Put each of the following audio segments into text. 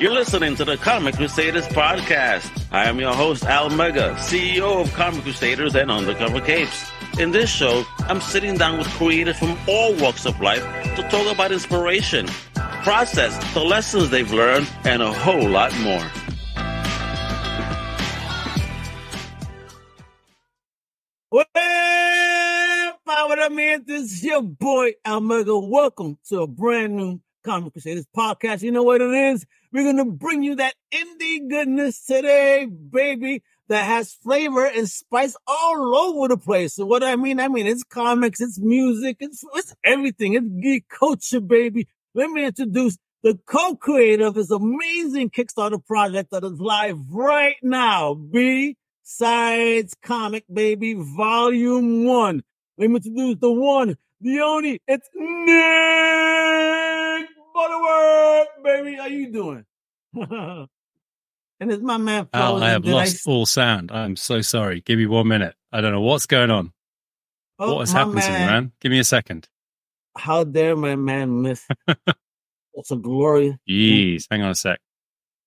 You're listening to the Comic Crusaders podcast. I am your host, Al Mega, CEO of Comic Crusaders and Undercover Capes. In this show, I'm sitting down with creators from all walks of life to talk about inspiration, process, the lessons they've learned, and a whole lot more. Up, man? This is your boy Almega. Welcome to a brand new Comic Crusaders podcast. You know what it is? We're going to bring you that indie goodness today, baby, that has flavor and spice all over the place. So what I mean, I mean, it's comics, it's music, it's, it's everything. It's geek culture, baby. Let me introduce the co-creator of this amazing Kickstarter project that is live right now. B Sides Comic, baby, volume one. Let me introduce the one, the only, it's Nick Butterworth, baby. How you doing? and it's my man. Al, oh, I have lost all sound. I'm so sorry. Give me one minute. I don't know what's going on. Oh, what has happened to me, man? Give me a second. How dare my man miss such a glory? Jeez, hang on a sec.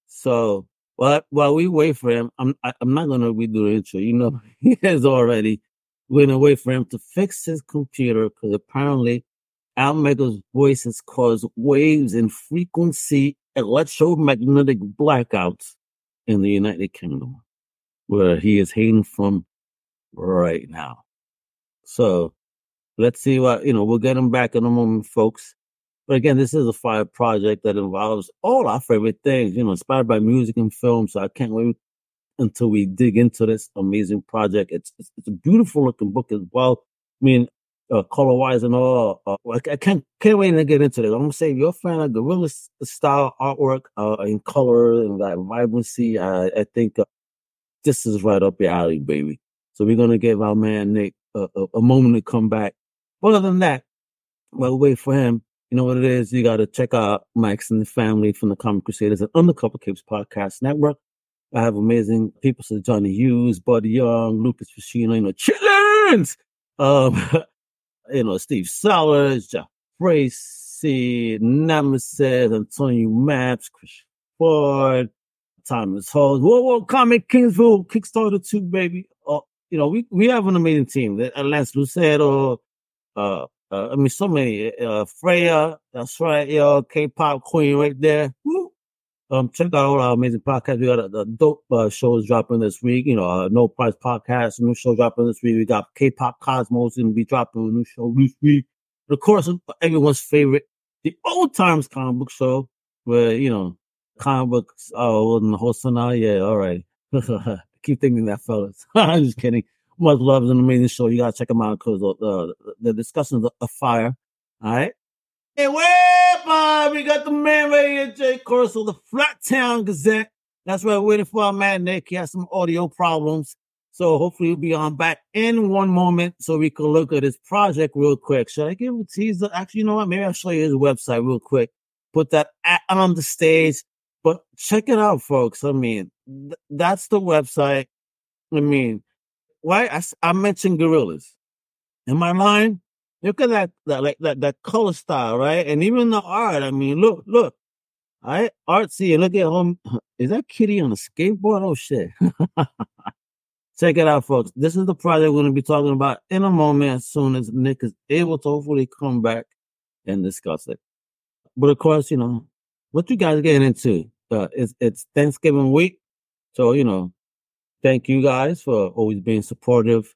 So while while we wait for him, I'm I, I'm not gonna redo the intro. You know he has already. We're gonna wait for him to fix his computer because apparently Al Mega's voice has caused waves in frequency electromagnetic blackouts in the United Kingdom, where he is hailing from right now. So let's see what you know. We'll get him back in a moment, folks. But again, this is a fire project that involves all our favorite things, you know, inspired by music and film. So I can't wait until we dig into this amazing project. It's it's, it's a beautiful looking book as well. I mean, uh, color wise and all. Uh, I, can't can't wait to get into this. I'm gonna say a fan of Gorillaz style artwork uh, in color and like vibrancy, I, I think uh, this is right up your alley, baby. So we're gonna give our man Nick a, a, a moment to come back. But other than that, while we wait for him, you know what it is. You got to check out Max and the family from the Comic Crusaders and Undercover Capes Podcast Network. I have amazing people such as Johnny Hughes, Buddy Young, Lucas Fashino, you know, Chitlins! Um, you know, Steve Sellers, Jeff Tracy, Nemesis, Antonio Maps, Chris Ford, Thomas Holmes, Whoa, whoa, Comic Kingsville, Kickstarter 2, baby. Uh, you know, we, we have an amazing team. Uh, Lance Lucero, uh, uh, I mean, so many, uh, Freya, that's right, yo, K-pop queen right there. Woo. Um, check out all our amazing podcasts. We got a, a dope uh, shows dropping this week. You know, No Price Podcast, new show dropping this week. We got K-pop Cosmos to be dropping a new show this week. And of course, everyone's favorite, the Old Times comic book show, where you know, comic books. And the host now, yeah, all right. Keep thinking that, fellas. I'm just kidding. Much love is an amazing show. You gotta check them out because uh, the discussions are fire. All right. Hey, where? We got the man right here, Jay Corso, the Flat Town Gazette. That's right, waiting for our man Nick. He has some audio problems. So hopefully he'll be on back in one moment so we can look at his project real quick. Should I give a teaser? Actually, you know what? Maybe I'll show you his website real quick. Put that at, on the stage. But check it out, folks. I mean, th- that's the website. I mean, why I mentioned Gorillaz. Am I lying? Look at that, that like that that color style, right? And even the art. I mean, look, look. Right, artsy. Look at home. Is that Kitty on a skateboard? Oh shit! Check it out, folks. This is the project we're going to be talking about in a moment. As soon as Nick is able to hopefully come back and discuss it. But of course, you know what you guys getting into. Uh, it's it's Thanksgiving week, so you know thank you guys for always being supportive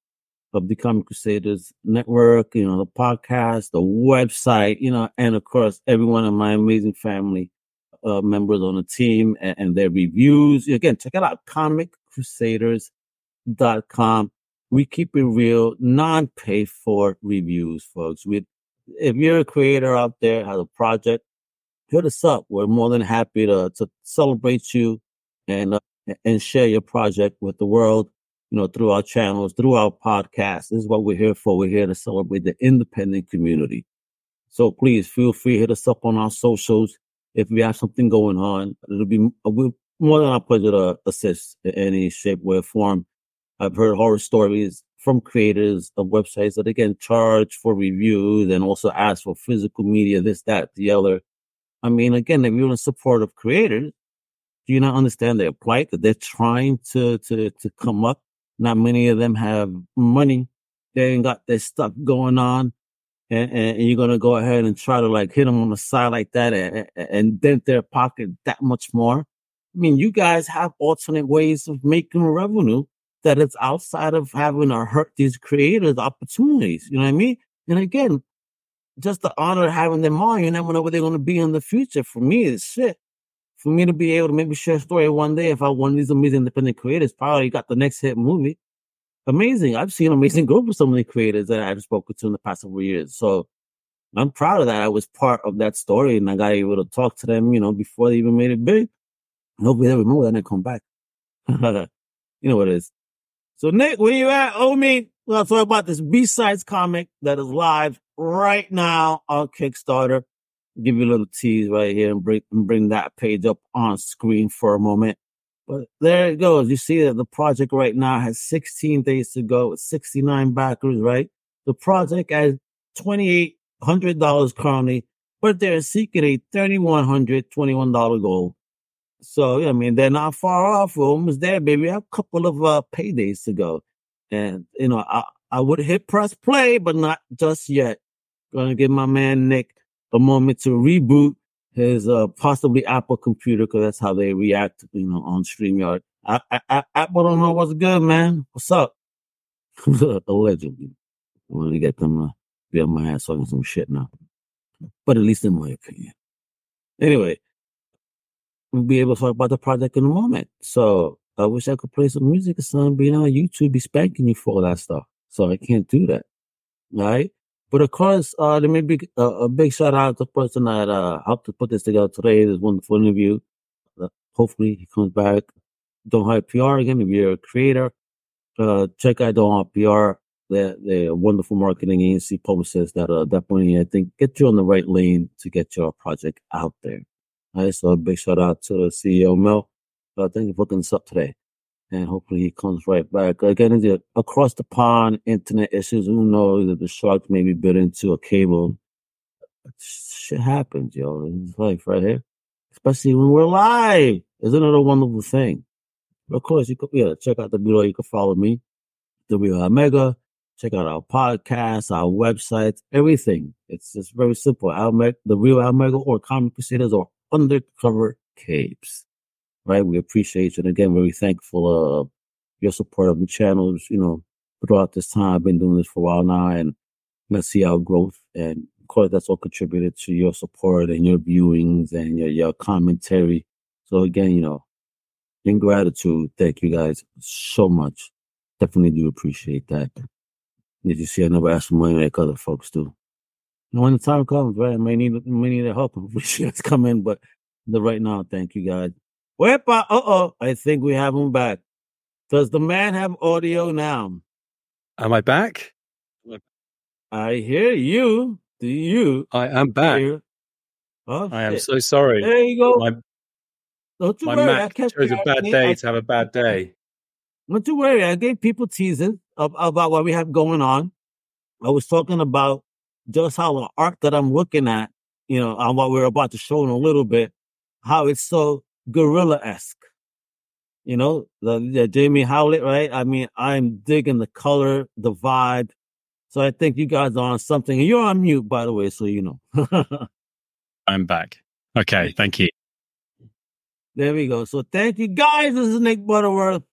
of the Comic Crusaders Network, you know, the podcast, the website, you know, and of course, every one of my amazing family uh, members on the team and, and their reviews. Again, check it out, comiccrusaders.com. We keep it real, non pay for reviews, folks. We, if you're a creator out there, has a project, hit us up. We're more than happy to, to celebrate you and, uh, and share your project with the world, you know, through our channels, through our podcast. This is what we're here for. We're here to celebrate the independent community. So please feel free, to hit us up on our socials. If we have something going on, it'll be more than our pleasure to assist in any shape, way, or form. I've heard horror stories from creators of websites that again charge for reviews and also ask for physical media, this, that, the other. I mean, again, if you're in support of creators, Do you not understand their plight that they're trying to to to come up? Not many of them have money. They ain't got their stuff going on. And, and, you're gonna go ahead and try to like hit them on the side like that and, and dent their pocket that much more. I mean, you guys have alternate ways of making revenue that is outside of having to hurt these creators opportunities. You know what I mean? And again, just the honor of having them on, you never know where they're going to be in the future. For me, it's shit. For me to be able to maybe share a story one day, if I one of these amazing independent creators, probably got the next hit movie. Amazing. I've seen amazing some of the creators that I've spoken to in the past several years. So I'm proud of that. I was part of that story and I got able to talk to them, you know, before they even made it big. Nobody ever remember that and come back. you know what it is. So Nick, where you at? Oh, me. Let's talk about this B-Sides comic that is live right now on Kickstarter. Give you a little tease right here and bring, bring that page up on screen for a moment. But there it goes. You see that the project right now has 16 days to go with 69 backers, right? The project has $2,800 currently, but they're seeking a $3,121 goal. So, I mean, they're not far off. We're almost there, baby. a couple of uh, paydays to go. And, you know, I, I would hit press play, but not just yet. Gonna give my man Nick a moment to reboot his uh, possibly Apple computer because that's how they react, you know, on StreamYard. I, I, I, Apple don't know what's good, man. What's up? Allegedly. I want to get them uh, be on my ass talking some shit now. But at least in my opinion. Anyway, we'll be able to talk about the project in a moment. So I wish I could play some music or something, but you know, YouTube be spanking you for all that stuff. So I can't do that. Right? But of course, uh, there may be a, a big shout out to the person that uh, helped to put this together today. This wonderful interview. Uh, hopefully, he comes back. Don't Hype PR again. If you're a creator, uh, check out Don't Hype PR. They're, they're a wonderful marketing agency publicist that uh, definitely, I think, get you on the right lane to get your project out there. All right, so a big shout out to the CEO, Mel. Uh, thank you for hooking us up today and hopefully he comes right back. Again, the across the pond internet issues. Who knows if the sharks maybe bit into a cable? Shit happens, yo. It's life right here, especially when we're live. Isn't it a wonderful thing? Of course, you could yeah check out the video. You can follow me, W Mega. Check out our podcast, our websites, everything. It's just very simple. Almega, the real Almega or Comic Crusaders or Undercover Capes right? We appreciate you. And again, very thankful of your support of the channels, you know, throughout this time. I've been doing this for a while now and let's see our growth. And of course, that's all contributed to your support and your viewings and your, your commentary. So again, you know, in gratitude, thank you guys so much. Definitely do appreciate that. Did you see I never ask for money like other folks do? And when the time comes, right, I may need, may need help if you guys come in, but the right now, thank you guys. Wepa, uh oh, I think we have him back. Does the man have audio now? Am I back? I hear you. Do you? I am back. Oh, I am so sorry. There you go. My, Don't you my worry. Mac chose a bad day I, to have a bad day. Don't you worry. I gave people teasing about what we have going on. I was talking about just how the art that I'm looking at, you know, on what we're about to show in a little bit, how it's so Gorillaz esque. You know, the, the Jamie Hewlett, right? I mean, I'm digging the color, the vibe. So I think you guys are on something. You're on mute, by the way, so you know. I'm back. Okay, thank you. There we go. So thank you guys. This is Nick Butterworth.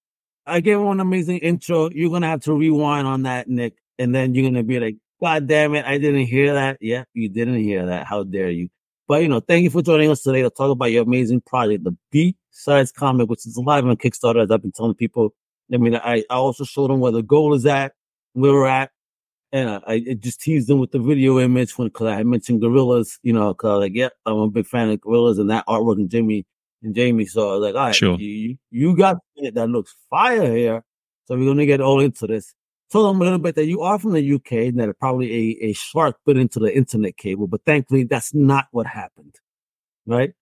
I gave one amazing intro. You're gonna have to rewind on that, Nick, and then you're gonna be like, "God damn it, I didn't hear that." Yeah, you didn't hear that. How dare you? But you know, thank you for joining us today to talk about your amazing project, the B Sides comic, which is live on Kickstarter. As I've been telling people, I mean, I, I also showed them where the goal is at, where we're at, and I, I just teased them with the video image when because I mentioned Gorillaz, you know, because like, yeah, I'm a big fan of Gorillaz and that artwork and Jimmy and Jamie. So I was like, all right, sure. you, you got it that looks fire here. So we're gonna get all into this told them a little bit that you are from the UK and that probably a, a shark bit into the internet cable, but thankfully that's not what happened. Right?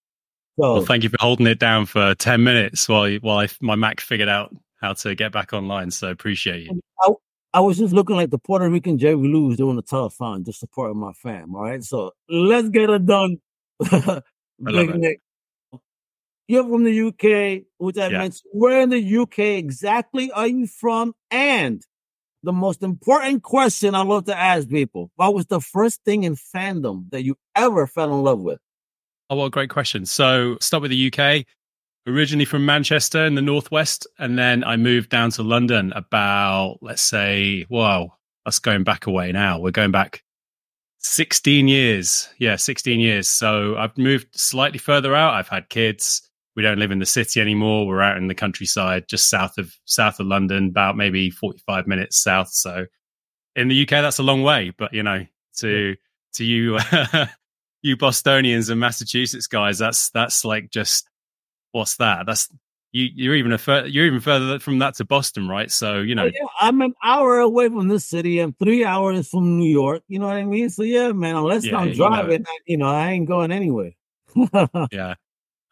So well, thank you for holding it down for 10 minutes while while I, my Mac figured out how to get back online. So appreciate you. I, I was just looking like the Puerto Rican Jerry Lewis doing the telethon, just supporting my fam. All right. So let's get it done. Nick. you're from the UK, which I Yeah. mentioned. Where in the UK exactly are you from? And the most important question I love to ask people: What was the first thing in fandom that you ever fell in love with? Oh, what a great question. So, start with the UK. Originally from Manchester in the northwest, and then I moved down to London about, let's say, wow, that's going back away now. We're going back 16 years. Yeah, 16 years. So I've moved slightly further out. I've had kids. We don't live in the city anymore. We're out in the countryside, just south of south of London, about maybe 45 minutes south. So in the UK, that's a long way. But you know, to to you you Bostonians and Massachusetts guys, that's that's like just what's that? That's you you're even a fur, you're even further from that to Boston, right? So you oh, know, Oh, yeah, I'm an hour away from this city. I'm three hours from New York. You know what I mean? So yeah, man. Unless Yeah, I'm you know driving, I, you know, I ain't going anywhere. yeah.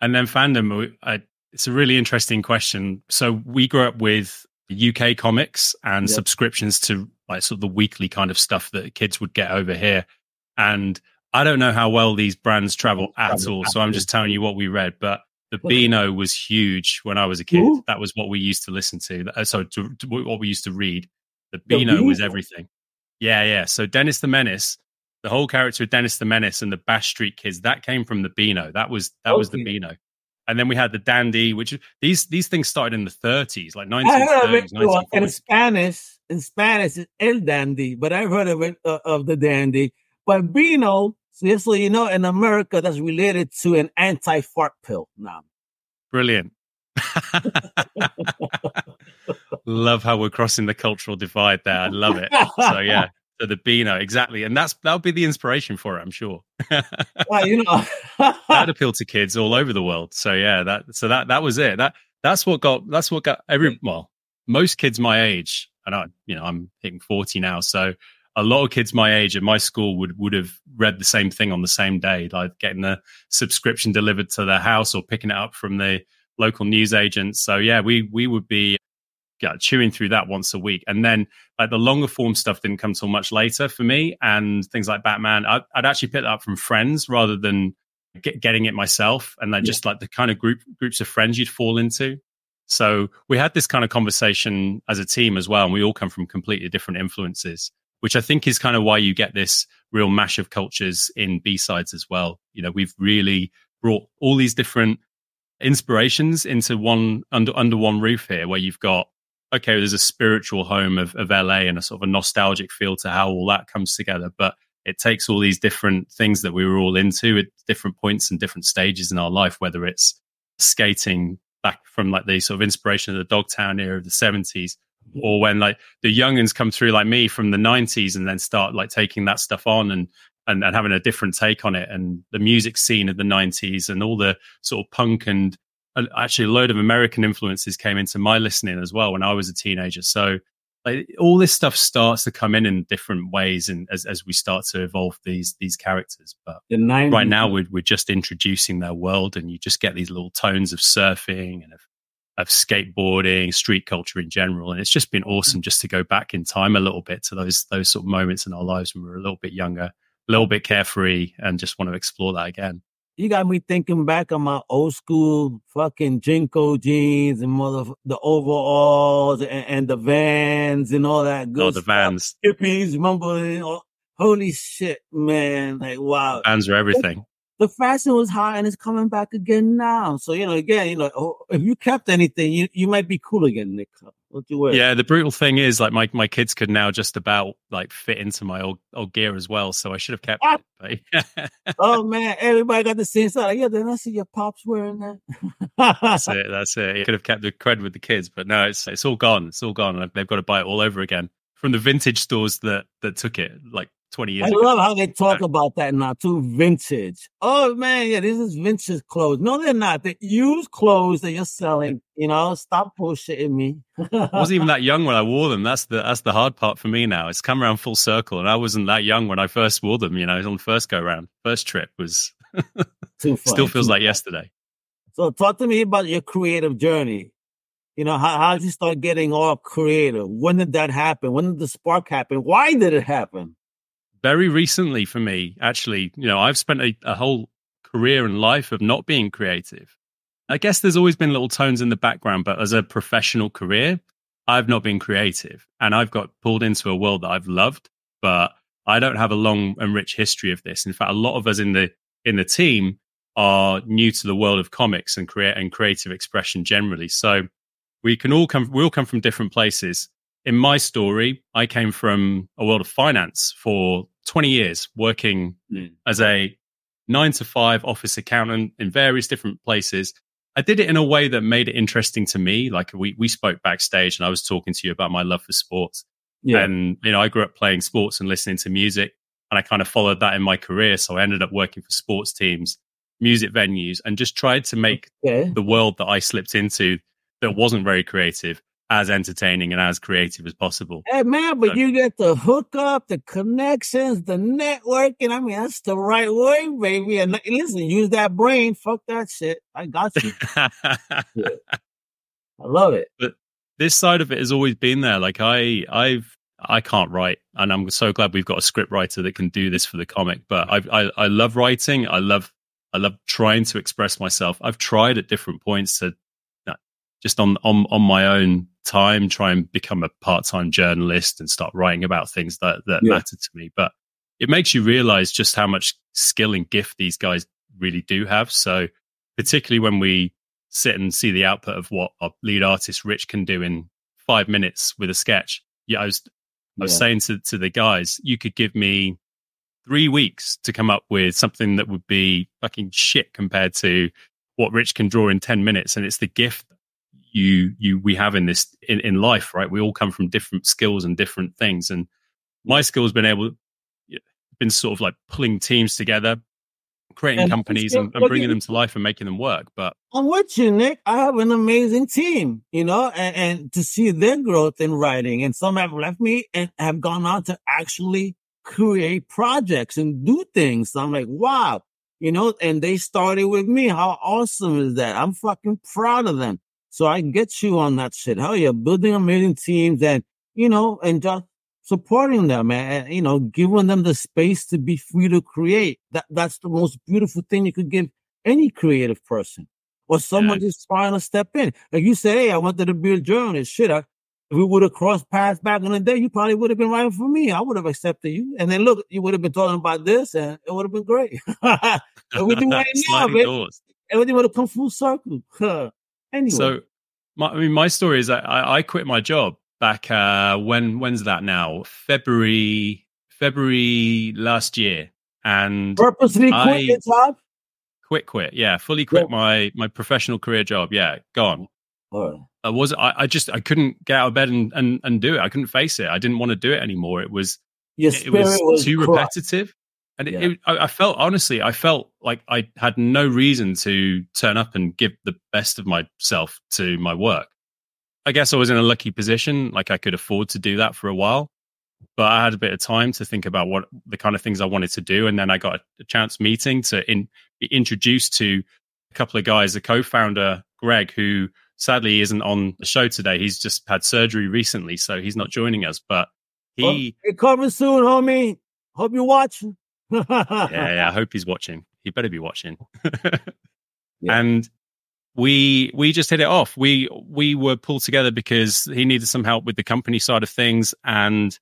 And then fandom, I, it's a really interesting question. So we grew up with UK comics and Yeah. subscriptions to like sort of the weekly kind of stuff that kids would get over here. And I don't know how well these brands travel at Travel, all. So I'm just telling you what we read. But the Okay. Beano was huge when I was a kid. Who? That was what we used to listen to. Uh, so to, to what we used to read. The The Beano was everything. Yeah, yeah. So Dennis the Menace, the whole character of Dennis the Menace and the Bash Street Kids, that came from the Beano. That was that was the Okay. Beano. And then we had the Dandy, which these these things started in the 30s, like I 1930s, it well, in Spanish. In Spanish, it's El Dandy, but I've heard of it uh, of the dandy. But Beano, so just so you know, in America, that's related to an anti-fart pill. Now, Brilliant. love how we're crossing the cultural divide there. I love it. So yeah, so the Beano, exactly. And that's that'll be the inspiration for it, I'm sure. well, you know, that appealed to kids all over the world. So yeah, that so that that was it. That that's what got that's what got every well, most kids my age, and I you know, I'm hitting 40 now, so a lot of kids my age at my school would would have read the same thing on the same day, like getting the subscription delivered to their house or picking it up from the local news agents. So yeah, we we would be yeah, chewing through that once a week. And then like the longer form stuff didn't come till much later for me. And things like Batman, I, I'd actually pick that up from friends rather than get, getting it myself. And then just like the kind of group groups of friends you'd fall into. So we had this kind of conversation as a team as well. And we all come from completely different influences, which I think is kind of why you get this real mash of cultures in B sides as well. You know, we've really brought all these different inspirations into one under under one roof here where you've got okay there's a spiritual home of, of la and a sort of a nostalgic feel to how all that comes together but it takes all these different things that we were all into at different points and different stages in our life whether it's skating back from like the sort of inspiration of the dogtown era of the 70s or when like the youngins come through like me from the 90s and then start like taking that stuff on and and, and having a different take on it and the music scene of the 90s and all the sort of punk and actually a load of american influences came into my listening as well when i was a teenager. So like all this stuff starts to come in in different ways and as, as we start to evolve these these characters. But the 90s. right now we're, we're just introducing their world and you just get these little tones of surfing and of, of skateboarding street culture in general. And it's just been awesome just to go back in time a little bit to those those sort of moments in our lives when we were a little bit younger a little bit carefree and just want to explore that again you got me thinking back on my old school fucking JNCO jeans and mother the overalls and, and the vans and all that oh, good oh the stuff. vans hippies, remember? you know, Holy shit, man! Like wow, vans are everything the fashion was hot and it's coming back again now. So you know, again, you know, oh, if you kept anything, you you might be cool again, Nick. What you wear? yeah the brutal thing is like my, my kids could now just about like fit into my old old gear as well so i should have kept Ah. it but Oh man, everybody got the same style. Yeah, then I see your pops wearing that. That's it. That's it. You could have kept the cred with the kids, but no, it's it's all gone. It's all gone. and They've got to buy it all over again from the vintage stores that that took it like twenty years I ago. love how they talk about that now too. Vintage. Oh man, yeah, this is vintage clothes. No, they're not. They're used clothes that you're selling. You know, stop bullshitting me. I wasn't even that young when I wore them. That's the that's the hard part for me now. It's come around full circle, and I wasn't that young when I first wore them. You know, on the first go round, first trip was Too still feels too like yesterday. So talk to me about your creative journey. You know, how how did you start getting all creative? When did that happen? When did the spark happen? Why did it happen? Very recently for me actually you know i've spent a, a whole career and life of not being creative I guess there's always been little tones in the background, but as a professional career, I've not been creative and I've got pulled into a world that I've loved, but I don't have a long and rich history of this. In fact, a lot of us in the in the team are new to the world of comics and create and creative expression generally. So we can all come we all come from different places. In my story, I came from a world of finance for 20 years, working mm. as a nine to five office accountant in various different places. I did it in a way that made it interesting to me. Like we we spoke backstage, and I was talking to you about my love for sports. Yeah. And you know, I grew up playing sports and listening to music, and I kind of followed that in my career. So I ended up working for sports teams, music venues, and just tried to make okay. the world that I slipped into that wasn't very creative as entertaining and as creative as possible. Hey man, but so, you get the hookup, the connections, the networking. I mean, that's the right way, baby. And listen, use that brain. Fuck that shit. I got you. yeah. I love it. But this side of it has always been there. Like I, I've, I can't write, and I'm so glad we've got a script writer that can do this for the comic. But I, I, I love writing. I love, I love trying to express myself. I've tried at different points to just on on on my own time try and become a part-time journalist and start writing about things that that yeah. matter to me but it makes you realize just how much skill and gift these guys really do have so particularly when we sit and see the output of what our lead artist rich can do in five minutes with a sketch yeah i was i was yeah. saying to, to the guys you could give me three weeks to come up with something that would be fucking shit compared to what rich can draw in 10 minutes and it's the gift you you we have in this in, in life, right? We all come from different skills and different things. And my skill has been able been sort of like pulling teams together, creating and companies and, and, bringing them to life and making them work. But I'm with you, Nick. I have an amazing team, you know, and, and to see their growth in writing, and some have left me and have gone on to actually create projects and do things. So I'm like, wow, you know, and they started with me. How awesome is that? I'm fucking proud of them. So I get you on that shit. Hell yeah, building amazing teams and, you know, and just supporting them and, you know, giving them the space to be free to create. That That's the most beautiful thing you could give any creative person or someone yeah. just trying to step in. Like you say, hey, I wanted to be a journalist. Shit, I, if we would have crossed paths back in the day, you probably would have been writing for me. I would have accepted you. And then look, you would have been talking about this and it would have been great. Everything right now. Everything would have come full circle. Anyway. So, my, I mean, my story is I, I quit my job back. Uh, when when's that now? February February last year, and purposely quit your job. Quit, quit. Yeah, fully quit yeah. my my professional career job. Yeah, gone. Oh. I was I, I just I couldn't get out of bed and, and and do it. I couldn't face it. I didn't want to do it anymore. It was Your it, was, was too repetitive. And yeah. it, I, I felt honestly, I felt like I had no reason to turn up and give the best of myself to my work. I guess I was in a lucky position, like I could afford to do that for a while. But I had a bit of time to think about what the kind of things I wanted to do, and then I got a, a chance meeting to in, be introduced to a couple of guys. The co-founder Greg, who sadly isn't on the show today, he's just had surgery recently, so he's not joining us. But oh, he well, it coming soon, homie. Hope you're watching yeah, yeah. I hope he's watching. He better be watching. yeah. And we we just hit it off. We we were pulled together because he needed some help with the company side of things. And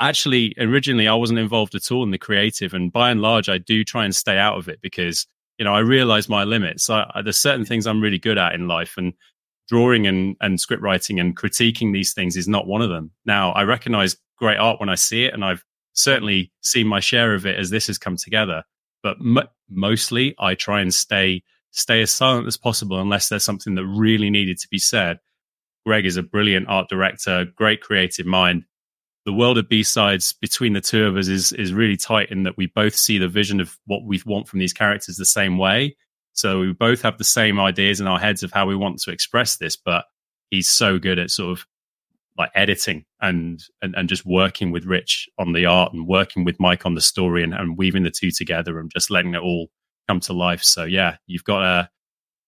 actually, originally, I wasn't involved at all in the creative. And by and large, I do try and stay out of it because you know I realize my limits. I, I, there's certain things I'm really good at in life, and drawing and and script writing and critiquing these things is not one of them. Now I recognize great art when I see it, and I've certainly seen my share of it as this has come together. But m- mostly, I try and stay stay as silent as possible unless there's something that really needed to be said. Greg is a brilliant art director, great creative mind. The world of B sides between the two of us is is really tight in that we both see the vision of what we want from these characters the same way. So we both have the same ideas in our heads of how we want to express this, but he's so good at sort of like editing and, and and just working with Rich on the art and working with Mike on the story and, and weaving the two together and just letting it all come to life. So yeah, you've got a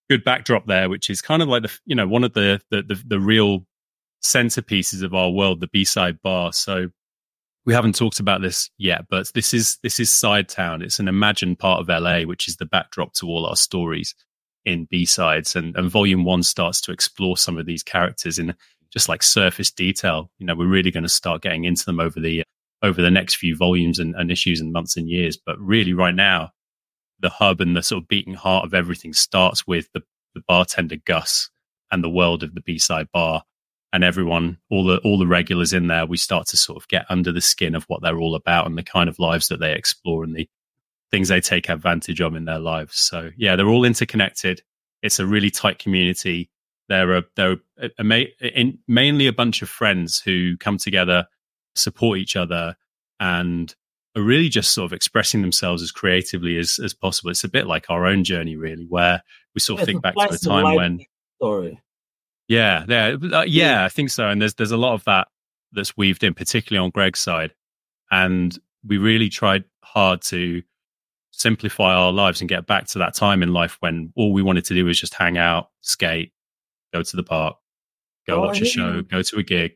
good backdrop there, which is kind of like the you know one of the the the, the real centerpieces of our world, the B side bar. So we haven't talked about this yet, but this is this is Sidetown. It's an imagined part of LA, which is the backdrop to all our stories. in B sides, and, and Volume One starts to explore some of these characters in just like surface detail. You know, we're really going to start getting into them over the over the next few volumes and, and issues and months and years. But really, right now, the hub and the sort of beating heart of everything starts with the, the bartender Gus and the world of the B side bar and everyone, all the all the regulars in there. We start to sort of get under the skin of what they're all about and the kind of lives that they explore and the things they take advantage of in their lives. So yeah, they're all interconnected. It's a really tight community. They're a, they're a, a, in, mainly a bunch of friends who come together, support each other, and are really just sort of expressing themselves as creatively as, as possible. It's a bit like our own journey, really, where we sort of yeah, think back to a time when. Story. Yeah, yeah, uh, yeah, I think so. And there's there's a lot of that that's weaved in, particularly on Greg's side, and we really tried hard to simplify our lives and get back to that time in life when all we wanted to do was just hang out, skate, go to the park, go oh, watch a show, you. go to a gig,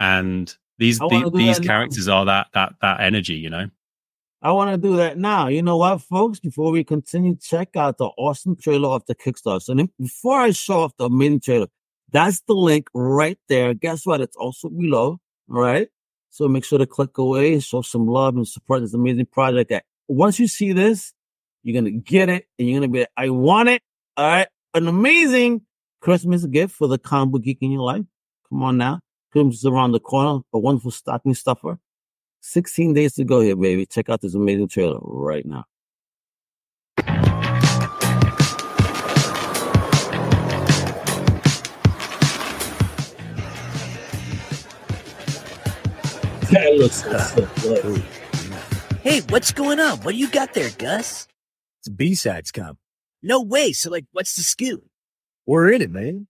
and these the, these characters now. are that that that energy, you know. I want to do that now. You know what, folks? Before we continue, check out the awesome trailer of the Kickstarter. So before I show off the amazing trailer, that's the link right there. Guess what? It's also below. All right. So make sure to click away, show some love and support this amazing project. That Once you see this, you're gonna get it, and you're gonna be, like, I want it. All right. An amazing Christmas gift for the comic geek in your life. Come on now. Christmas is around the corner. A wonderful stocking stuffer. 16 days to go here, baby. Check out this amazing trailer right now. That looks good. Hey, what's going on? What do you got there, Gus? It's B-sides come. No way. So, like, what's the scoop? We're in it, man.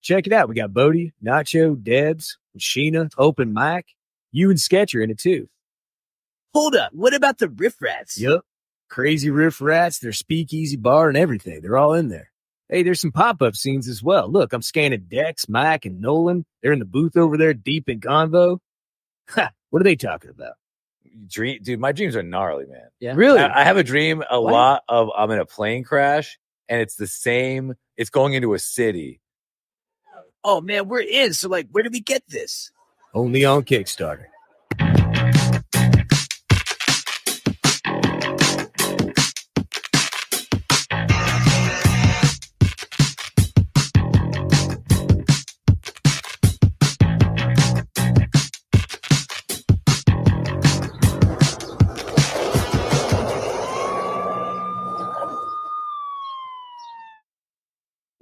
Check it out. We got Bodie, Nacho, Debs, Sheena, Open Mike. You and Sketch are in it too. Hold up. What about the Riff Rats? Yep. Crazy Riff Rats, their speakeasy bar and everything. They're all in there. Hey, there's some pop up scenes as well. Look, I'm scanning Dex, Mike, and Nolan. They're in the booth over there, deep in convo. Ha, what are they talking about? Dream, dude, my dreams are gnarly, man. Yeah, really. I, I have a dream a what? lot of I'm in a plane crash, and it's the same. It's going into a city. Oh man, we're in. So like, where do we get this? Only on Kickstarter.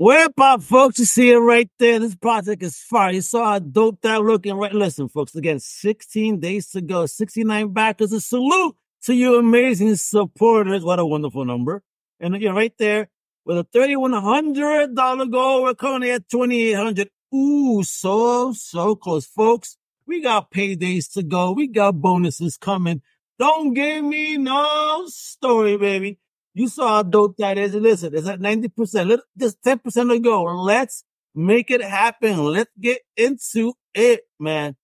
Where up, folks? You see it right there. This project is fire. You saw how dope that looking, right? Listen, folks, again, 16 days to go, 69 backers. A salute to you amazing supporters. What a wonderful number. And you're right there with a $3,100 goal. We're currently at 2,800. Ooh, so, so close, folks. We got paydays to go. We got bonuses coming. Don't give me no story, baby. You saw how dope that is. Listen, it's at 90%. Let, just 10% to go. Let's make it happen. Let's get into it, man.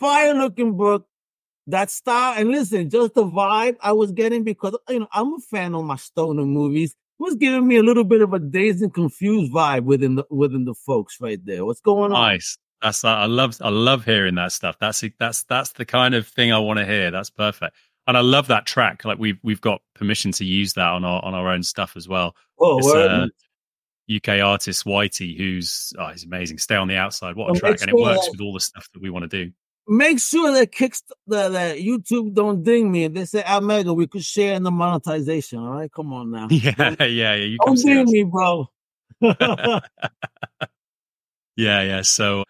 Fire looking book. That style. And listen, just the vibe I was getting because, you know, I'm a fan of my stoner movies. Was giving me a little bit of a dazed and confused vibe within the, within the folks right there. What's going on? Nice. That's I love I love hearing that stuff. That's that's that's the kind of thing I want to hear. That's perfect and I love that track. Like we've we've got permission to use that on our on our own stuff as well. Oh, uh, UK artist Whitey, who's oh, he's amazing. Stay on the outside. What a track, and it works with all the stuff that we want to do. Make sure that kicks that, that YouTube don't ding me. They say Almega, we could share in the monetization. All right, come on now. Yeah, yeah, yeah. You don't ding me, bro. yeah, yeah. So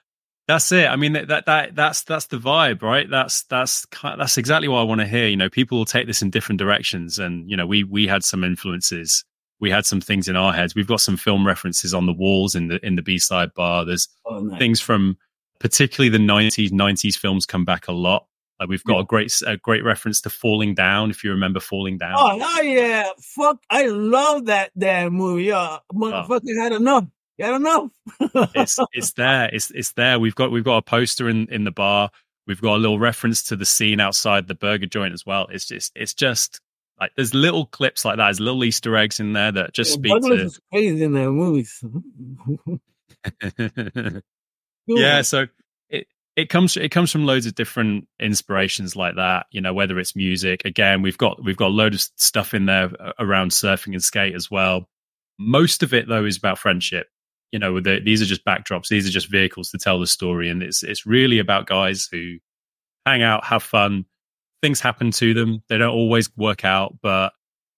that's it. I mean, that that that's that's the vibe, right? That's that's that's exactly what I want to hear. You know, people will take this in different directions, and you know, we we had some influences. We had some things in our heads. We've got some film references on the walls in the in the B side bar. There's oh, nice. things from particularly the 90s. 90s films come back a lot. Like we've got yeah. a great a great reference to Falling Down, if you remember Falling Down. Oh, oh yeah, fuck! I love that damn movie. Yeah, oh. motherfucker oh. had enough. I don't know. it's it's there. It's it's there. We've got we've got a poster in in the bar. We've got a little reference to the scene outside the burger joint as well. It's just it's just like there's little clips like that, there's little Easter eggs in there that just Yeah, speak to crazy in their movies. yeah so it it comes it comes from loads of different inspirations like that you know whether it's music again we've got we've got a load of stuff in there around surfing and skate as well most of it though is about friendship you know the, these are just backdrops these are just vehicles to tell the story and it's it's really about guys who hang out have fun things happen to them they don't always work out but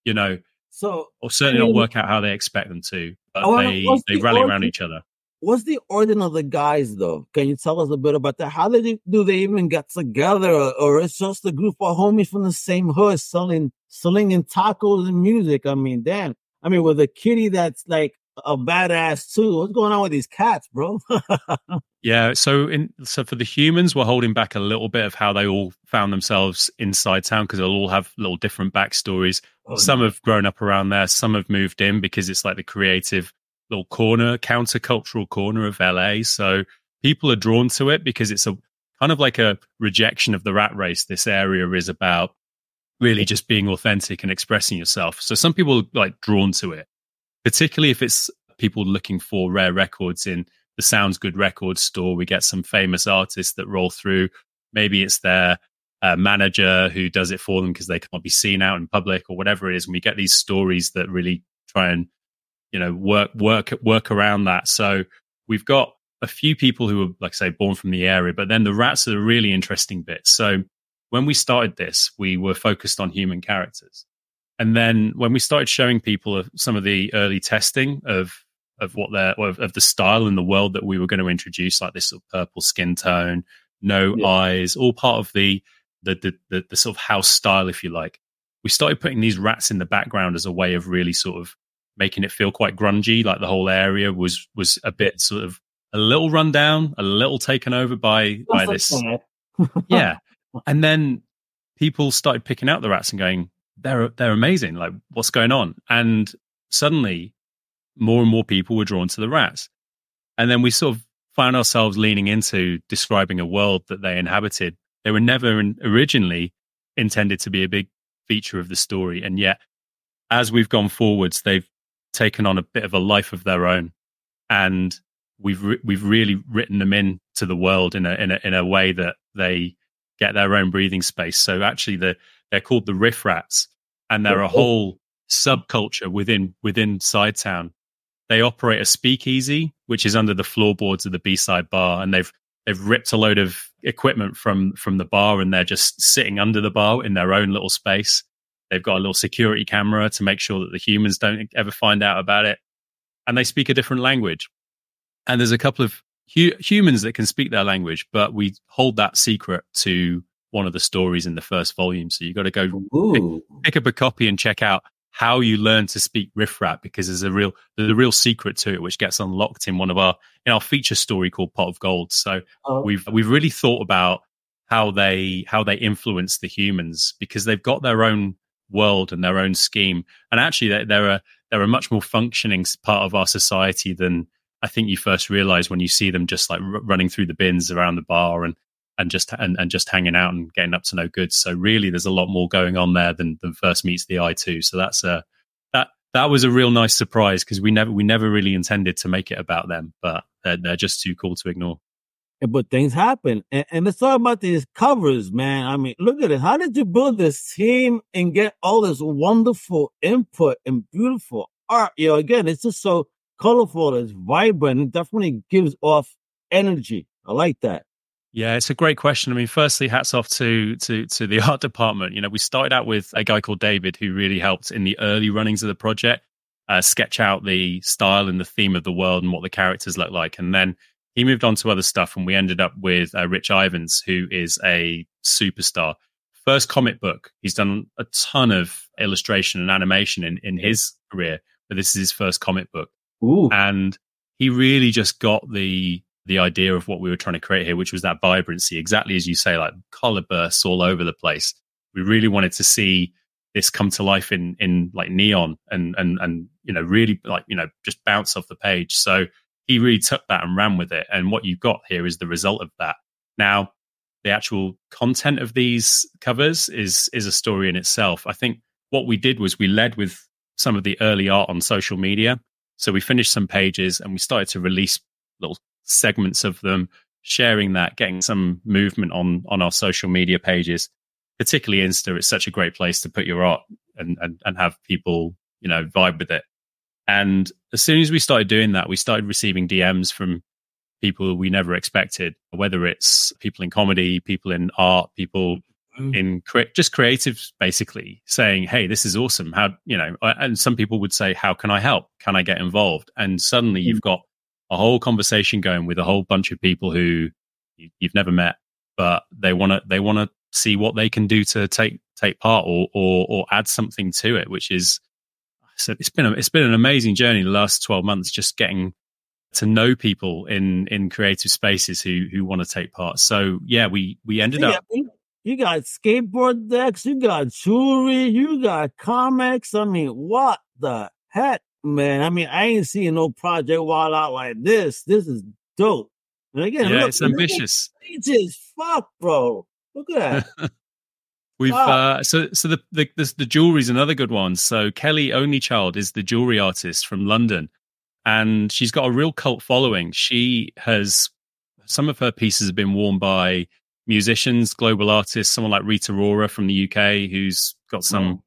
you know So, or certainly I mean- not work out how they expect them to but oh, I wanna- they they the rally around each other what's the origin of the guys, though? Can you tell us a bit about that? How did you, do they even get together, or, or it's just a group of homies from the same hood selling selling tacos and music? I mean, damn. I mean, with a kitty that's like a badass too. What's going on with these cats, bro? Yeah, so in so for the humans, we're holding back a little bit of how they all found themselves in Sidetown because they'll all have little different backstories. Oh, some have grown up around there, some have moved in because it's like the creative little corner, countercultural corner of LA. So people are drawn to it because it's a kind of like a rejection of the rat race. This area is about really just being authentic and expressing yourself. So some people are like drawn to it, particularly if it's people looking for rare records in the Sounds Good record store. We get some famous artists that roll through. Maybe it's their uh, manager who does it for them because they can't be seen out in public or whatever it is. And we get these stories that really try and you know work work work around that. So we've got a few people who are like I say born from the area, but then the rats are the really interesting bit. So when we started this, we were focused on human characters. And then when we started showing people some of the early testing of of what their of, of the style and the world that we were going to introduce, like this sort of purple skin tone, no Yeah. eyes, all part of the the, the the the sort of house style, if you like. We started putting these rats in the background as a way of really sort of making it feel quite grungy, like the whole area was was a bit sort of a little run down, a little taken over by by this yeah. And then people started picking out the rats and going, they're they're amazing. Like, what's going on? And suddenly, more and more people were drawn to the rats. And then we sort of found ourselves leaning into describing a world that they inhabited. They were never in, originally intended to be a big feature of the story, and yet, as we've gone forwards, they've taken on a bit of a life of their own, and we've re- we've really written them in to the world in a in a in a way that they get their own breathing space. So actually, the they're called the riff rats, and they're a oh, whole subculture within within Sidetown. They operate a speakeasy, which is under the floorboards of the B side bar, and they've they've ripped a load of equipment from from the bar, and they're just sitting under the bar in their own little space. They've got a little security camera to make sure that the humans don't ever find out about it, and they speak a different language. And there's a couple of hu- humans that can speak their language, but we hold that secret to one of the stories in the first volume. So you've got to go Ooh. pick up a copy and check out how you learn to speak riff rap because there's a real there's a real secret to it which gets unlocked in one of our in our feature story called Pot of Gold. So Oh, we've we've really thought about how they how they influence the humans because they've got their own world and their own scheme and actually they're, they're a they're a much more functioning part of our society than I think you first realize when you see them just like r- running through the bins around the bar and and just and, and just hanging out and getting up to no good. So really, there's a lot more going on there than than first meets the eye too. So that's a that that was a real nice surprise because we never we never really intended to make it about them, but they're, they're just too cool to ignore. But things happen. And, and let's talk about these covers, man. I mean, look at it. How did you build this team and get all this wonderful input and beautiful art? You know, again, it's just so colorful, it's vibrant. It definitely gives off energy. I like that. Yeah, it's a great question. I mean, firstly, hats off to to to the art department. You know, we started out with a guy called David who really helped in the early runnings of the project, uh, sketch out the style and the theme of the world and what the characters look like, and then he moved on to other stuff, and we ended up with uh, Rich Ivans, who is a superstar. First comic book, he's done a ton of illustration and animation in in his career, but this is his first comic book Ooh. and he really just got the the idea of what we were trying to create here, which was that vibrancy, exactly as you say, like color bursts all over the place. We really wanted to see this come to life in in like neon and and and you know really like you know just bounce off the page. So he really took that and ran with it. And what you've got here is the result of that. Now, the actual content of these covers is is a story in itself. I think what we did was we led with some of the early art on social media. So we finished some pages and we started to release little segments of them, sharing that, getting some movement on on our social media pages, particularly Insta. It's such a great place to put your art and and, and have people, you know, vibe with it. And as soon as we started doing that, we started receiving DMs from people we never expected, whether it's people in comedy, people in art, people mm. in cre- just creatives, basically saying, "Hey, this is awesome." How you know? And some people would say, "How can I help? Can I get involved?" And suddenly mm. you've got a whole conversation going with a whole bunch of people who you've never met, but they want to they want to see what they can do to take take part or or or add something to it, which is so it's been a, it's been an amazing journey the last 12 months just getting to know people in in creative spaces who who want to take part so yeah we we ended yeah, up you got skateboard decks you got jewelry you got comics. I mean what the heck man? I mean i ain't seeing no project wild out like this. This is dope. And again yeah look, it's ambitious. it's just fuck bro. Look at that. We've uh, so so the the the, the jewelry is another good one. So Kelly Onlychild is the jewelry artist from London, and she's got a real cult following. She has some of her pieces have been worn by musicians, global artists, someone like Rita Ora from the UK, who's got some.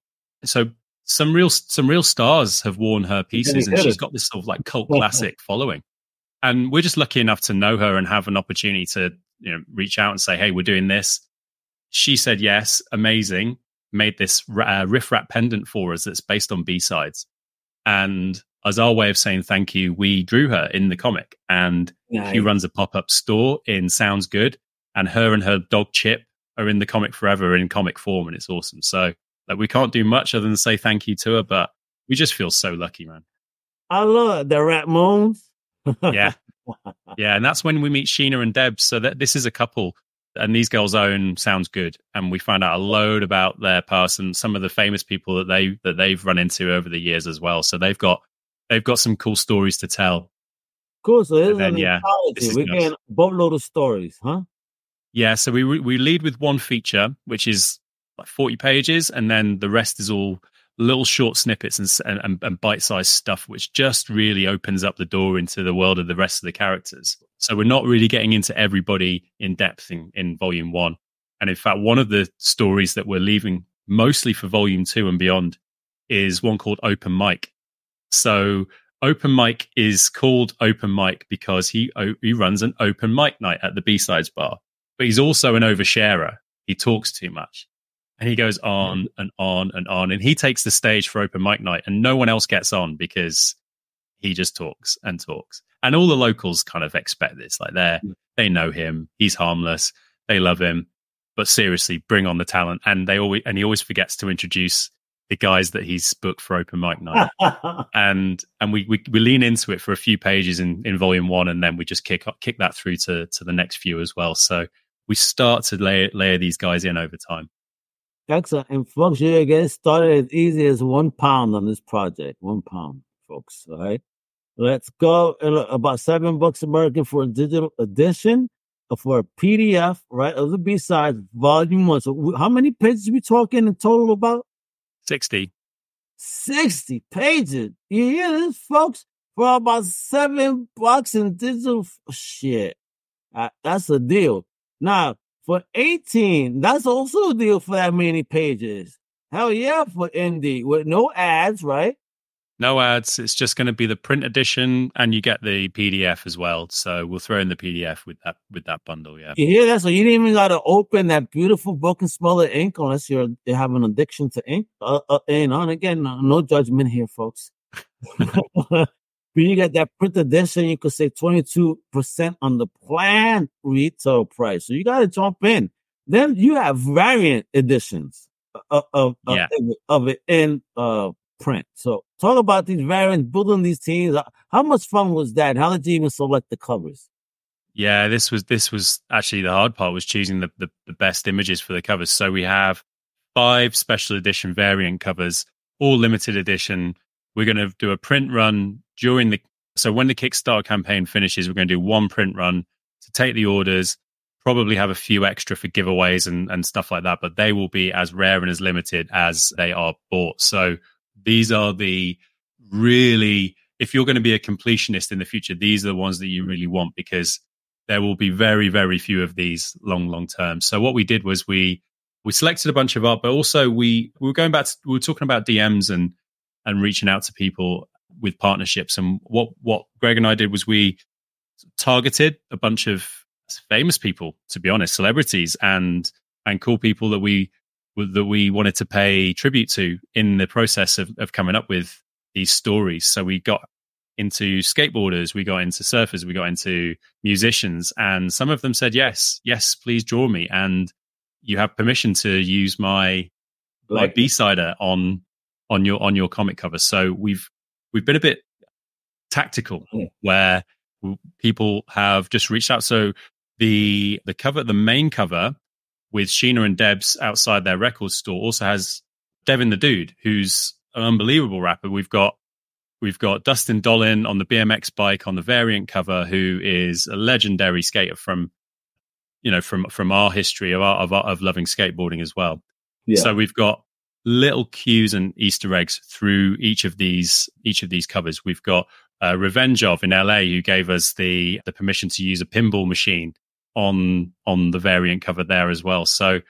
So some real some real stars have worn her pieces, and she's got this sort of like cult classic following. And we're just lucky enough to know her and have an opportunity to you know reach out and say, "Hey, we're doing this." She said yes, amazing. Made this uh, riff rap pendant for us that's based on B sides, and as our way of saying thank you, we drew her in the comic, and nice. she runs a pop up store in Sounds Good, and her and her dog Chip are in the comic forever in comic form, and it's awesome. So like we can't do much other than say thank you to her, but we just feel so lucky, man. I love the Rat Moons. yeah, yeah, and that's when we meet Sheena and Deb. So that this is a couple and these girls own sounds good and we find out a load about their past and some of the famous people that they that they've run into over the years as well so they've got they've got some cool stories to tell cool so then, yeah we're getting a boatload of stories huh yeah so we we lead with one feature which is like 40 pages and then the rest is all little short snippets and, and, and bite-sized stuff which just really opens up the door into the world of the rest of the characters. So we're not really getting into everybody in depth in, in volume one. And in fact one of the stories that we're leaving mostly for volume two and beyond is one called open mic. So open mic is called open mic because he he runs an open mic night at the b-sides bar but he's also an oversharer. He talks too much. And he goes on and on and on. And he takes the stage for open mic night and no one else gets on because he just talks and talks. And all the locals kind of expect this. Like they they know him. He's harmless. They love him. But seriously bring on the talent. And they always and he always forgets to introduce the guys that he's booked for open mic night. And and we, we we lean into it for a few pages in in volume one and then we just kick kick that through to to the next few as well. So we start to layer layer these guys in over time Excellent. And folks, you get started as easy as one pound on this project. One pound, folks. All right. Let's go. About seven bucks American for a digital edition, uh, for a PDF, right? Of the B side, volume one. So, how many pages are we talking in total about? 60. 60 pages. You hear this, folks? For about seven bucks in digital. Shit. Uh, that's a deal. Now, for 18, that's also a deal for that many pages. Hell yeah, for indie with no ads, right? No ads. It's just going to be the print edition, and you get the PDF as well. So we'll throw in the PDF with that with that bundle. Yeah. You hear that? So you didn't even got to open that beautiful book and smell the ink, unless you're you have an addiction to ink. Uh, uh, and on again, no, no judgment here, folks. When you get that print edition, you could save 22% on the planned retail price. So you got to jump in. Then you have variant editions of, of, yeah. of, of it in uh, print. So talk about these variants, building these teams. How much fun was that? How did you even select the covers? Yeah, this was this was actually the hard part was choosing the, the, the best images for the covers. So we have five special edition variant covers, all limited edition. We're going to do a print run during the so when the Kickstarter campaign finishes, we're going to do one print run to take the orders, probably have a few extra for giveaways and, and stuff like that, but they will be as rare and as limited as they are bought. So these are the really, if you're going to be a completionist in the future, these are the ones that you really want because there will be very, very few of these long, long term. So what we did was we we selected a bunch of art, but also we, we were going back to, we were talking about DMs and and reaching out to people with partnerships. And what what Greg and I did was we targeted a bunch of famous people, to be honest, celebrities and and cool people that we that we wanted to pay tribute to in the process of, of coming up with these stories. So we got into skateboarders, we got into surfers, we got into musicians, and some of them said yes, yes, please draw me, and you have permission to use my like my B sider on on your on your comic cover. So we've we've been a bit tactical hmm. where people have just reached out. So the the cover, the main cover with Sheena and Debs outside their record store also has Devin the Dude, who's an unbelievable rapper. We've got we've got Dustin Dollin on the BMX bike on the variant cover, who is a legendary skater from you know from from our history of our, of, our, of loving skateboarding as well. Yeah. So we've got little cues and Easter eggs through each of these each of these covers. We've got uh, Revenge of in LA who gave us the the permission to use a pinball machine on on the variant cover there as well. So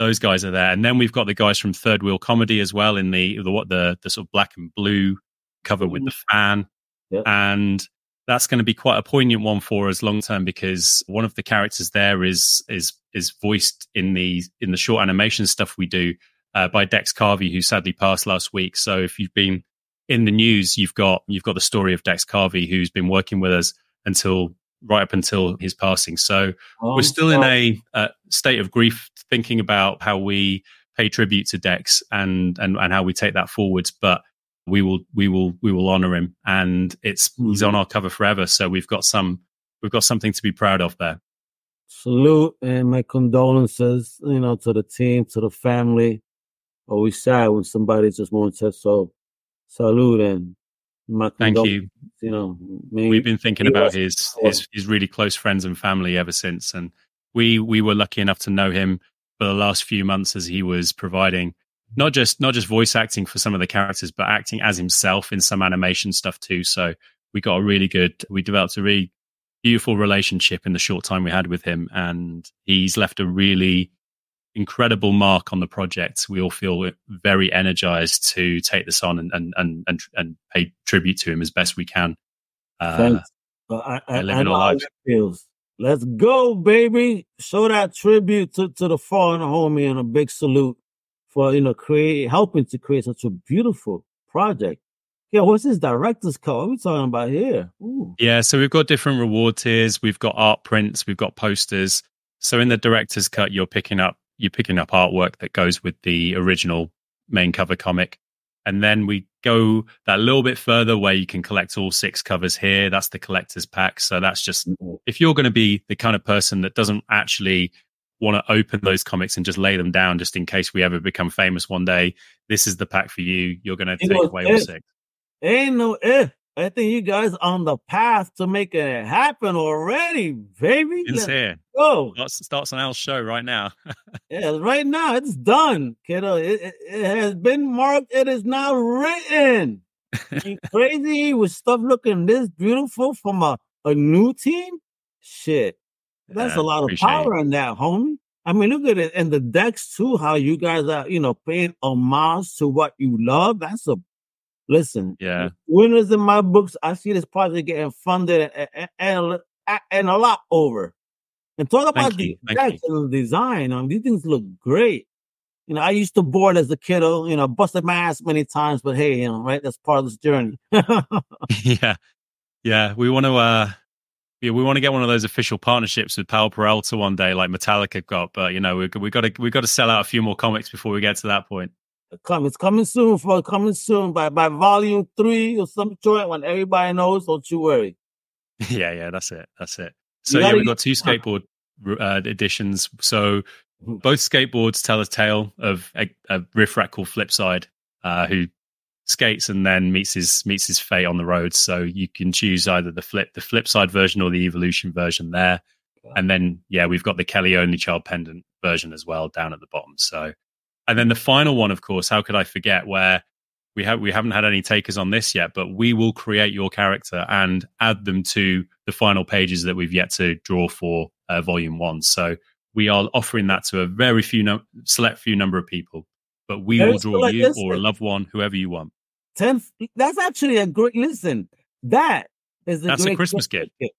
those guys are there, and then we've got the guys from Third Wheel Comedy as well in the the what the the sort of black and blue cover with the mm-hmm. fan, yep. and that's going to be quite a poignant one for us long term because one of the characters there is is is voiced in the in the short animation stuff we do uh, by Dex Carvey, who sadly passed last week. So if you've been in the news, you've got you've got the story of Dex Carvey, who's been working with us until right up until his passing. So oh, we're still in a, state of grief, thinking about how we pay tribute to Dex and and and how we take that forwards. But we will we will we will honor him, and it's mm-hmm. he's on our cover forever. So we've got some we've got something to be proud of there. Salute and my condolences, you know, to the team, to the family. Always sad when somebody just wants to say, so salute and Thank you. You know, we've been thinking about his, his his really close friends and family ever since, and we we were lucky enough to know him for the last few months as he was providing not just not just voice acting for some of the characters, but acting as himself in some animation stuff too. So we got a really good, we developed a really beautiful relationship in the short time we had with him, and he's left a really incredible mark on the project. We all feel very energized to take this on and and and and, and pay tribute to him as best we can. Uh. I, I, living I life. Feels. Let's go, baby! Show that tribute to, to the fallen homie and a big salute for you know create helping to create such a beautiful project. Yeah, what's this director's cut? What are we talking about here? Ooh. Yeah, so we've got different reward tiers. We've got art prints. We've got posters. So in the director's cut, you're picking up you're picking up artwork that goes with the original main cover comic. And then we go that little bit further where you can collect all six covers here. That's the collector's pack. So that's just mm-hmm. if you're going to be the kind of person that doesn't actually want to open those comics and just lay them down just in case we ever become famous one day, this is the pack for you. You're going to take away all six. Ain't no if. I think you guys on the path to making it happen already, baby. It's Let's here. Go. Starts, starts on our show right now. yeah, right now it's done, kiddo. It, it, it, has been marked. It is now written. crazy with stuff looking this beautiful from a, a new team? Shit. That's yeah, a lot of power in that, homie. I mean, look at it. And the decks too, how you guys are, you know, paying homage to what you love. That's a Listen, yeah, winners in my books. I see this project getting funded and and, and a lot over. And talk about the the design. Um, these things look great. You know, I used to board as a kiddo. You know, busted my ass many times, but hey, you know, right? That's part of this journey. yeah, yeah. We want to. uh yeah, we want to get one of those official partnerships with Powell Peralta one day, like Metallica got. But you know, we we got to we got to sell out a few more comics before we get to that point. Come, it's coming soon for coming soon by by volume three or some joint when everybody knows. Don't you worry. Yeah, yeah, that's it. That's it. So yeah, we've got two skateboard uh, editions. So mm-hmm. both skateboards tell a tale of a, a riff rat called Flipside, uh, who skates and then meets his meets his fate on the road. So you can choose either the flip the flip side version or the evolution version there. And then, yeah, we've got the Kelly Onlychild pendant version as well down at the bottom. So, and then the final one, of course, how could I forget where we have we haven't had any takers on this yet, but we will create your character and add them to the final pages that we've yet to draw for uh, volume one. So we are offering that to a very few no- select few number of people, but we will draw like you or a loved one, whoever you want. Ten. That's actually a great listen. That is a that's a Christmas gift. gift.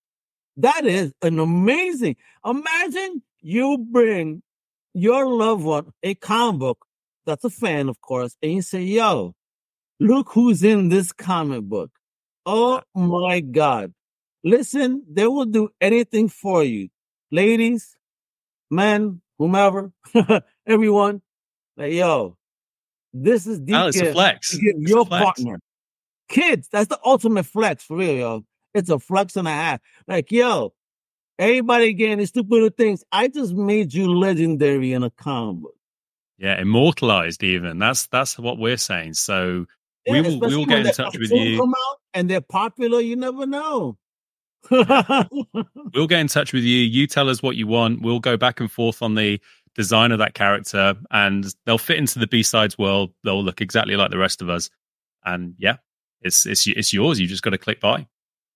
That is an amazing. Imagine you bring your loved one a comic book that's a fan, of course, and you say, "Yo, look who's in this comic book." Oh my God! Listen, they will do anything for you, ladies, men, whomever, everyone. Like, yo, this is the oh, it's a flex. your a flex. partner. Kids, that's the ultimate flex for real, yo. It's a flex and a half. Like, yo, everybody getting these stupid little things. I just made you legendary in a comic book. Yeah, immortalized even. That's that's what we're saying. So yeah, we will we will get in touch with you. Come out and they're popular. You never know. we'll get in touch with you. You tell us what you want. We'll go back and forth on the design of that character, and they'll fit into the B sides world. They'll look exactly like the rest of us, and yeah, it's it's it's yours. You just got to click buy.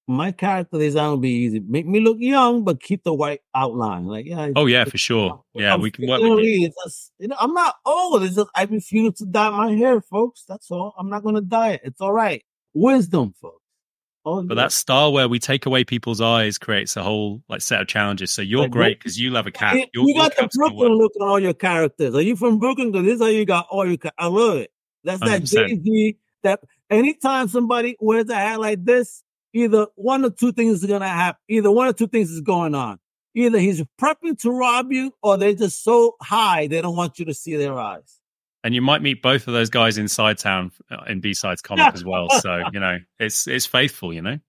My character design will be easy. Make me look young, but keep the white outline. Like yeah. Oh yeah, for sure. Yeah, I'm we can work with you. Just, you know, I'm not old. It's just I refuse to dye my hair, folks. That's all. I'm not gonna dye it. It's all right. Wisdom, folks. Oh, but that style where we take away people's eyes creates a whole like set of challenges. So you're like, great because you love a cat. You, you got the Brooklyn look on all your characters. Are you from Brooklyn? Because this is how you got all your. I love it. That's 100%. that Jay Z. That anytime somebody wears a hat like this, either one or two things is gonna happen. Either one or two things is going on. Either he's prepping to rob you, or they're just so high they don't want you to see their eyes and you might meet both of those guys in Sidetown uh, in B sides comic as well. So you know, it's it's faithful, you know.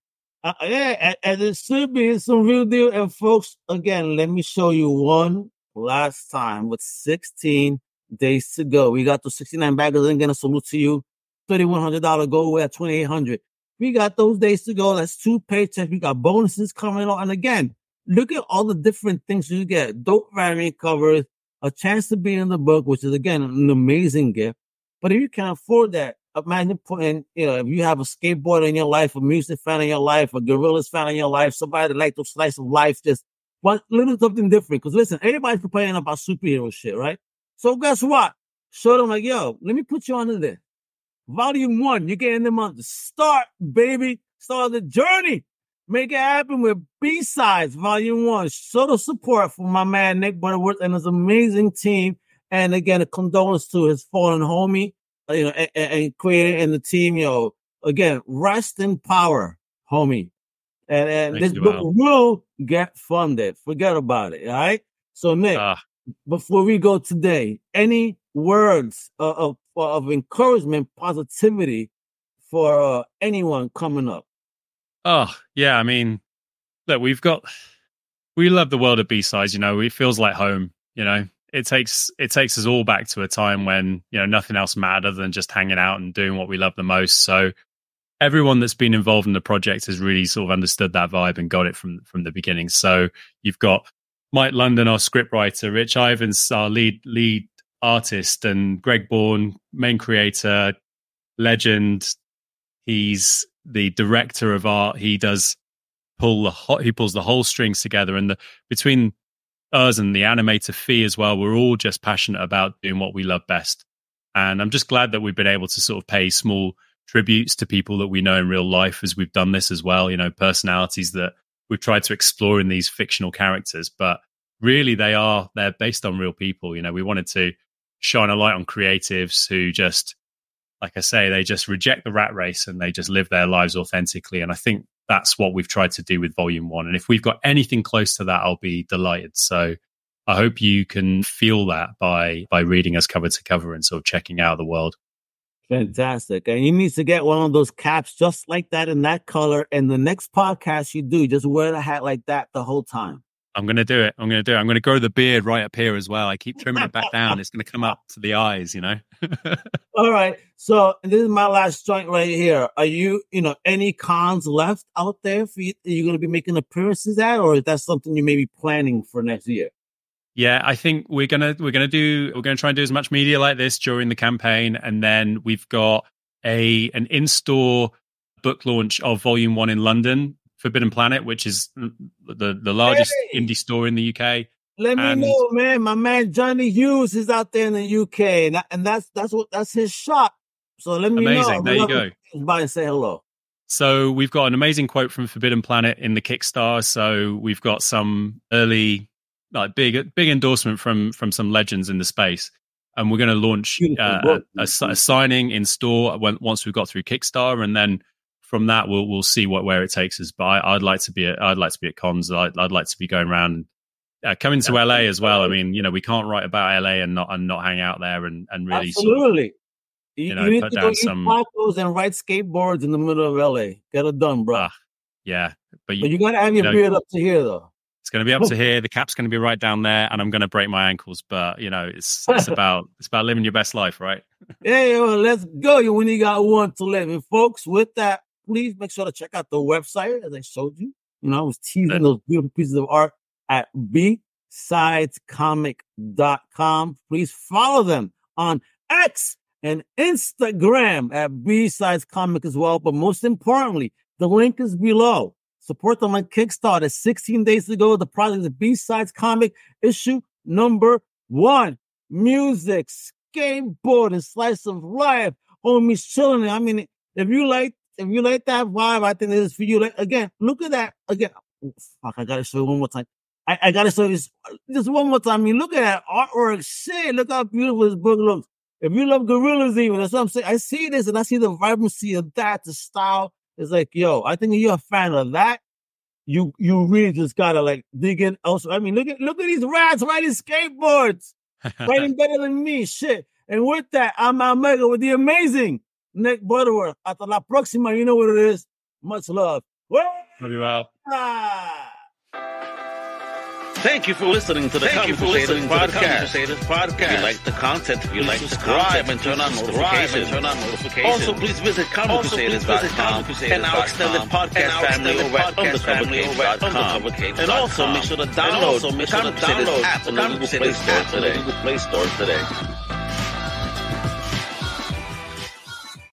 Uh, yeah, and, and it should be some real deal. And folks, again, let me show you one last time with 16 days to go. We got the 69 baggers and gonna salute to you. $3,100 go away at 2800 We got those days to go. That's two paychecks. We got bonuses coming on. And again, look at all the different things you get. Dope variant covers, a chance to be in the book, which is again an amazing gift. But if you can't afford that, imagine putting, you know, if you have a skateboarder in your life, a music fan in your life, a Gorillaz fan in your life, somebody that likes to slice of life, just one little something different. Because listen, everybody's complaining about superhero shit, right? So guess what? Show them like, yo, let me put you onto this. Volume one, you're getting them on the start, baby. Start the journey. Make it happen with B sides, volume one. Show the support for my man Nick Butterworth and his amazing team. And again, a condolence to his fallen homie, uh, you know, and, and creator and the team. You know, again, rest in power, homie. And, and this book will get funded. Forget about it. All right. So Nick, uh, before we go today, any words of of, of encouragement, positivity for uh, anyone coming up? Oh, yeah. I mean, look, we've got, we love the world of B sides. You know, it feels like home. You know, it takes it takes us all back to a time when you know nothing else mattered than just hanging out and doing what we love the most. So everyone that's been involved in the project has really sort of understood that vibe and got it from from the beginning. So you've got Mike London, our scriptwriter, Rich Ivans, our lead lead artist, and Greg Bourne, main creator, legend. He's the director of art, he does pull the ho- he pulls the whole strings together, and the between us and the animator fee as well, we're all just passionate about doing what we love best. And I'm just glad that we've been able to sort of pay small tributes to people that we know in real life as we've done this as well. You know, personalities that we've tried to explore in these fictional characters, but really they are they're based on real people. You know, we wanted to shine a light on creatives who just like I say, they just reject the rat race and they just live their lives authentically. And I think that's what we've tried to do with volume one. And if we've got anything close to that, I'll be delighted. So I hope you can feel that by by reading us cover to cover and sort of checking out the world. Fantastic. And you need to get one of those caps just like that in that color. And the next podcast you do, just wear the hat like that the whole time. I'm going to do it. I'm going to do it. I'm going to grow the beard right up here as well. I keep trimming it back down. It's going to come up to the eyes, you know? All right. So this is my last joint right here. Are you, you know, any cons left out there for you? Are you going to be making appearances at, or is that something you may be planning for next year? Yeah, I think we're gonna we're gonna do we're gonna try and do as much media like this during the campaign, and then we've got a an in store book launch of Volume One in London Forbidden Planet, which is the the largest hey, indie store in the UK. Let and, me know, man. My man Johnny Hughes is out there in the UK, and, and that's that's what that's his shop. So let me amazing. know. There you go. By and say hello. So we've got an amazing quote from Forbidden Planet in the Kickstarter. So we've got some early, like big big endorsement from from some legends in the space, and we're going to launch uh, a, a, a, signing in store once we've got through Kickstarter, and then from that we'll we'll see what where it takes us. But I, would like to be at, I'd like to be at cons. I'd, I'd like to be going around. Uh, coming to LA as well. I mean, you know, we can't write about LA and not and not hang out there and and really absolutely. Sort of, you, know, you put down some tacos and ride skateboards in the middle of LA. Get it done, bro. Uh, yeah, but you, but you gotta have your you know, beard up to here though. It's going to be up to here. The cap's going to be right down there, and I'm going to break my ankles. But you know, it's it's about it's about living your best life, right? yeah, well, let's go. You only got one to live, and folks, with that, please make sure to check out the website as I showed you. You know, I was teasing those beautiful pieces of art at bsidescomic.com. Please follow them on X and Instagram at B-Sides Comic as well. But most importantly, the link is below. Support them on Kickstarter. 16 days ago, the project is B-Sides Comic issue number one. Music, skateboard, and slice of life. Homies chilling. I mean, if you like if you like that vibe, I think this is for you. Like, again, look at that. Again, oh, fuck, I gotta show you one more time. I, I gotta show you this just one more time. I mean, look at that artwork. Shit, look how beautiful this book looks. If you love Gorillaz, even that's what I'm saying. I see this and I see the vibrancy of that, the style. It's like, yo, I think if you're a fan of that, you you really just gotta like dig in. Also, I mean, look at look at these rats riding skateboards, riding better than me. Shit. And with that, I'm Al Mega with the amazing Nick Butterworth. Hasta la próxima. You know what it is. Much love. Love you, Al. Ah. Thank you for listening to the Thank Crusaders podcast. Crusaders podcast. If you like the content, if you like subscribe and turn on notifications. turn on notifications. Also, please visit ComicCrusaders.com and our extended podcast family over at UndercoverCapes.com. And also, make sure to download the Comic Crusaders app on the Google Play Store today.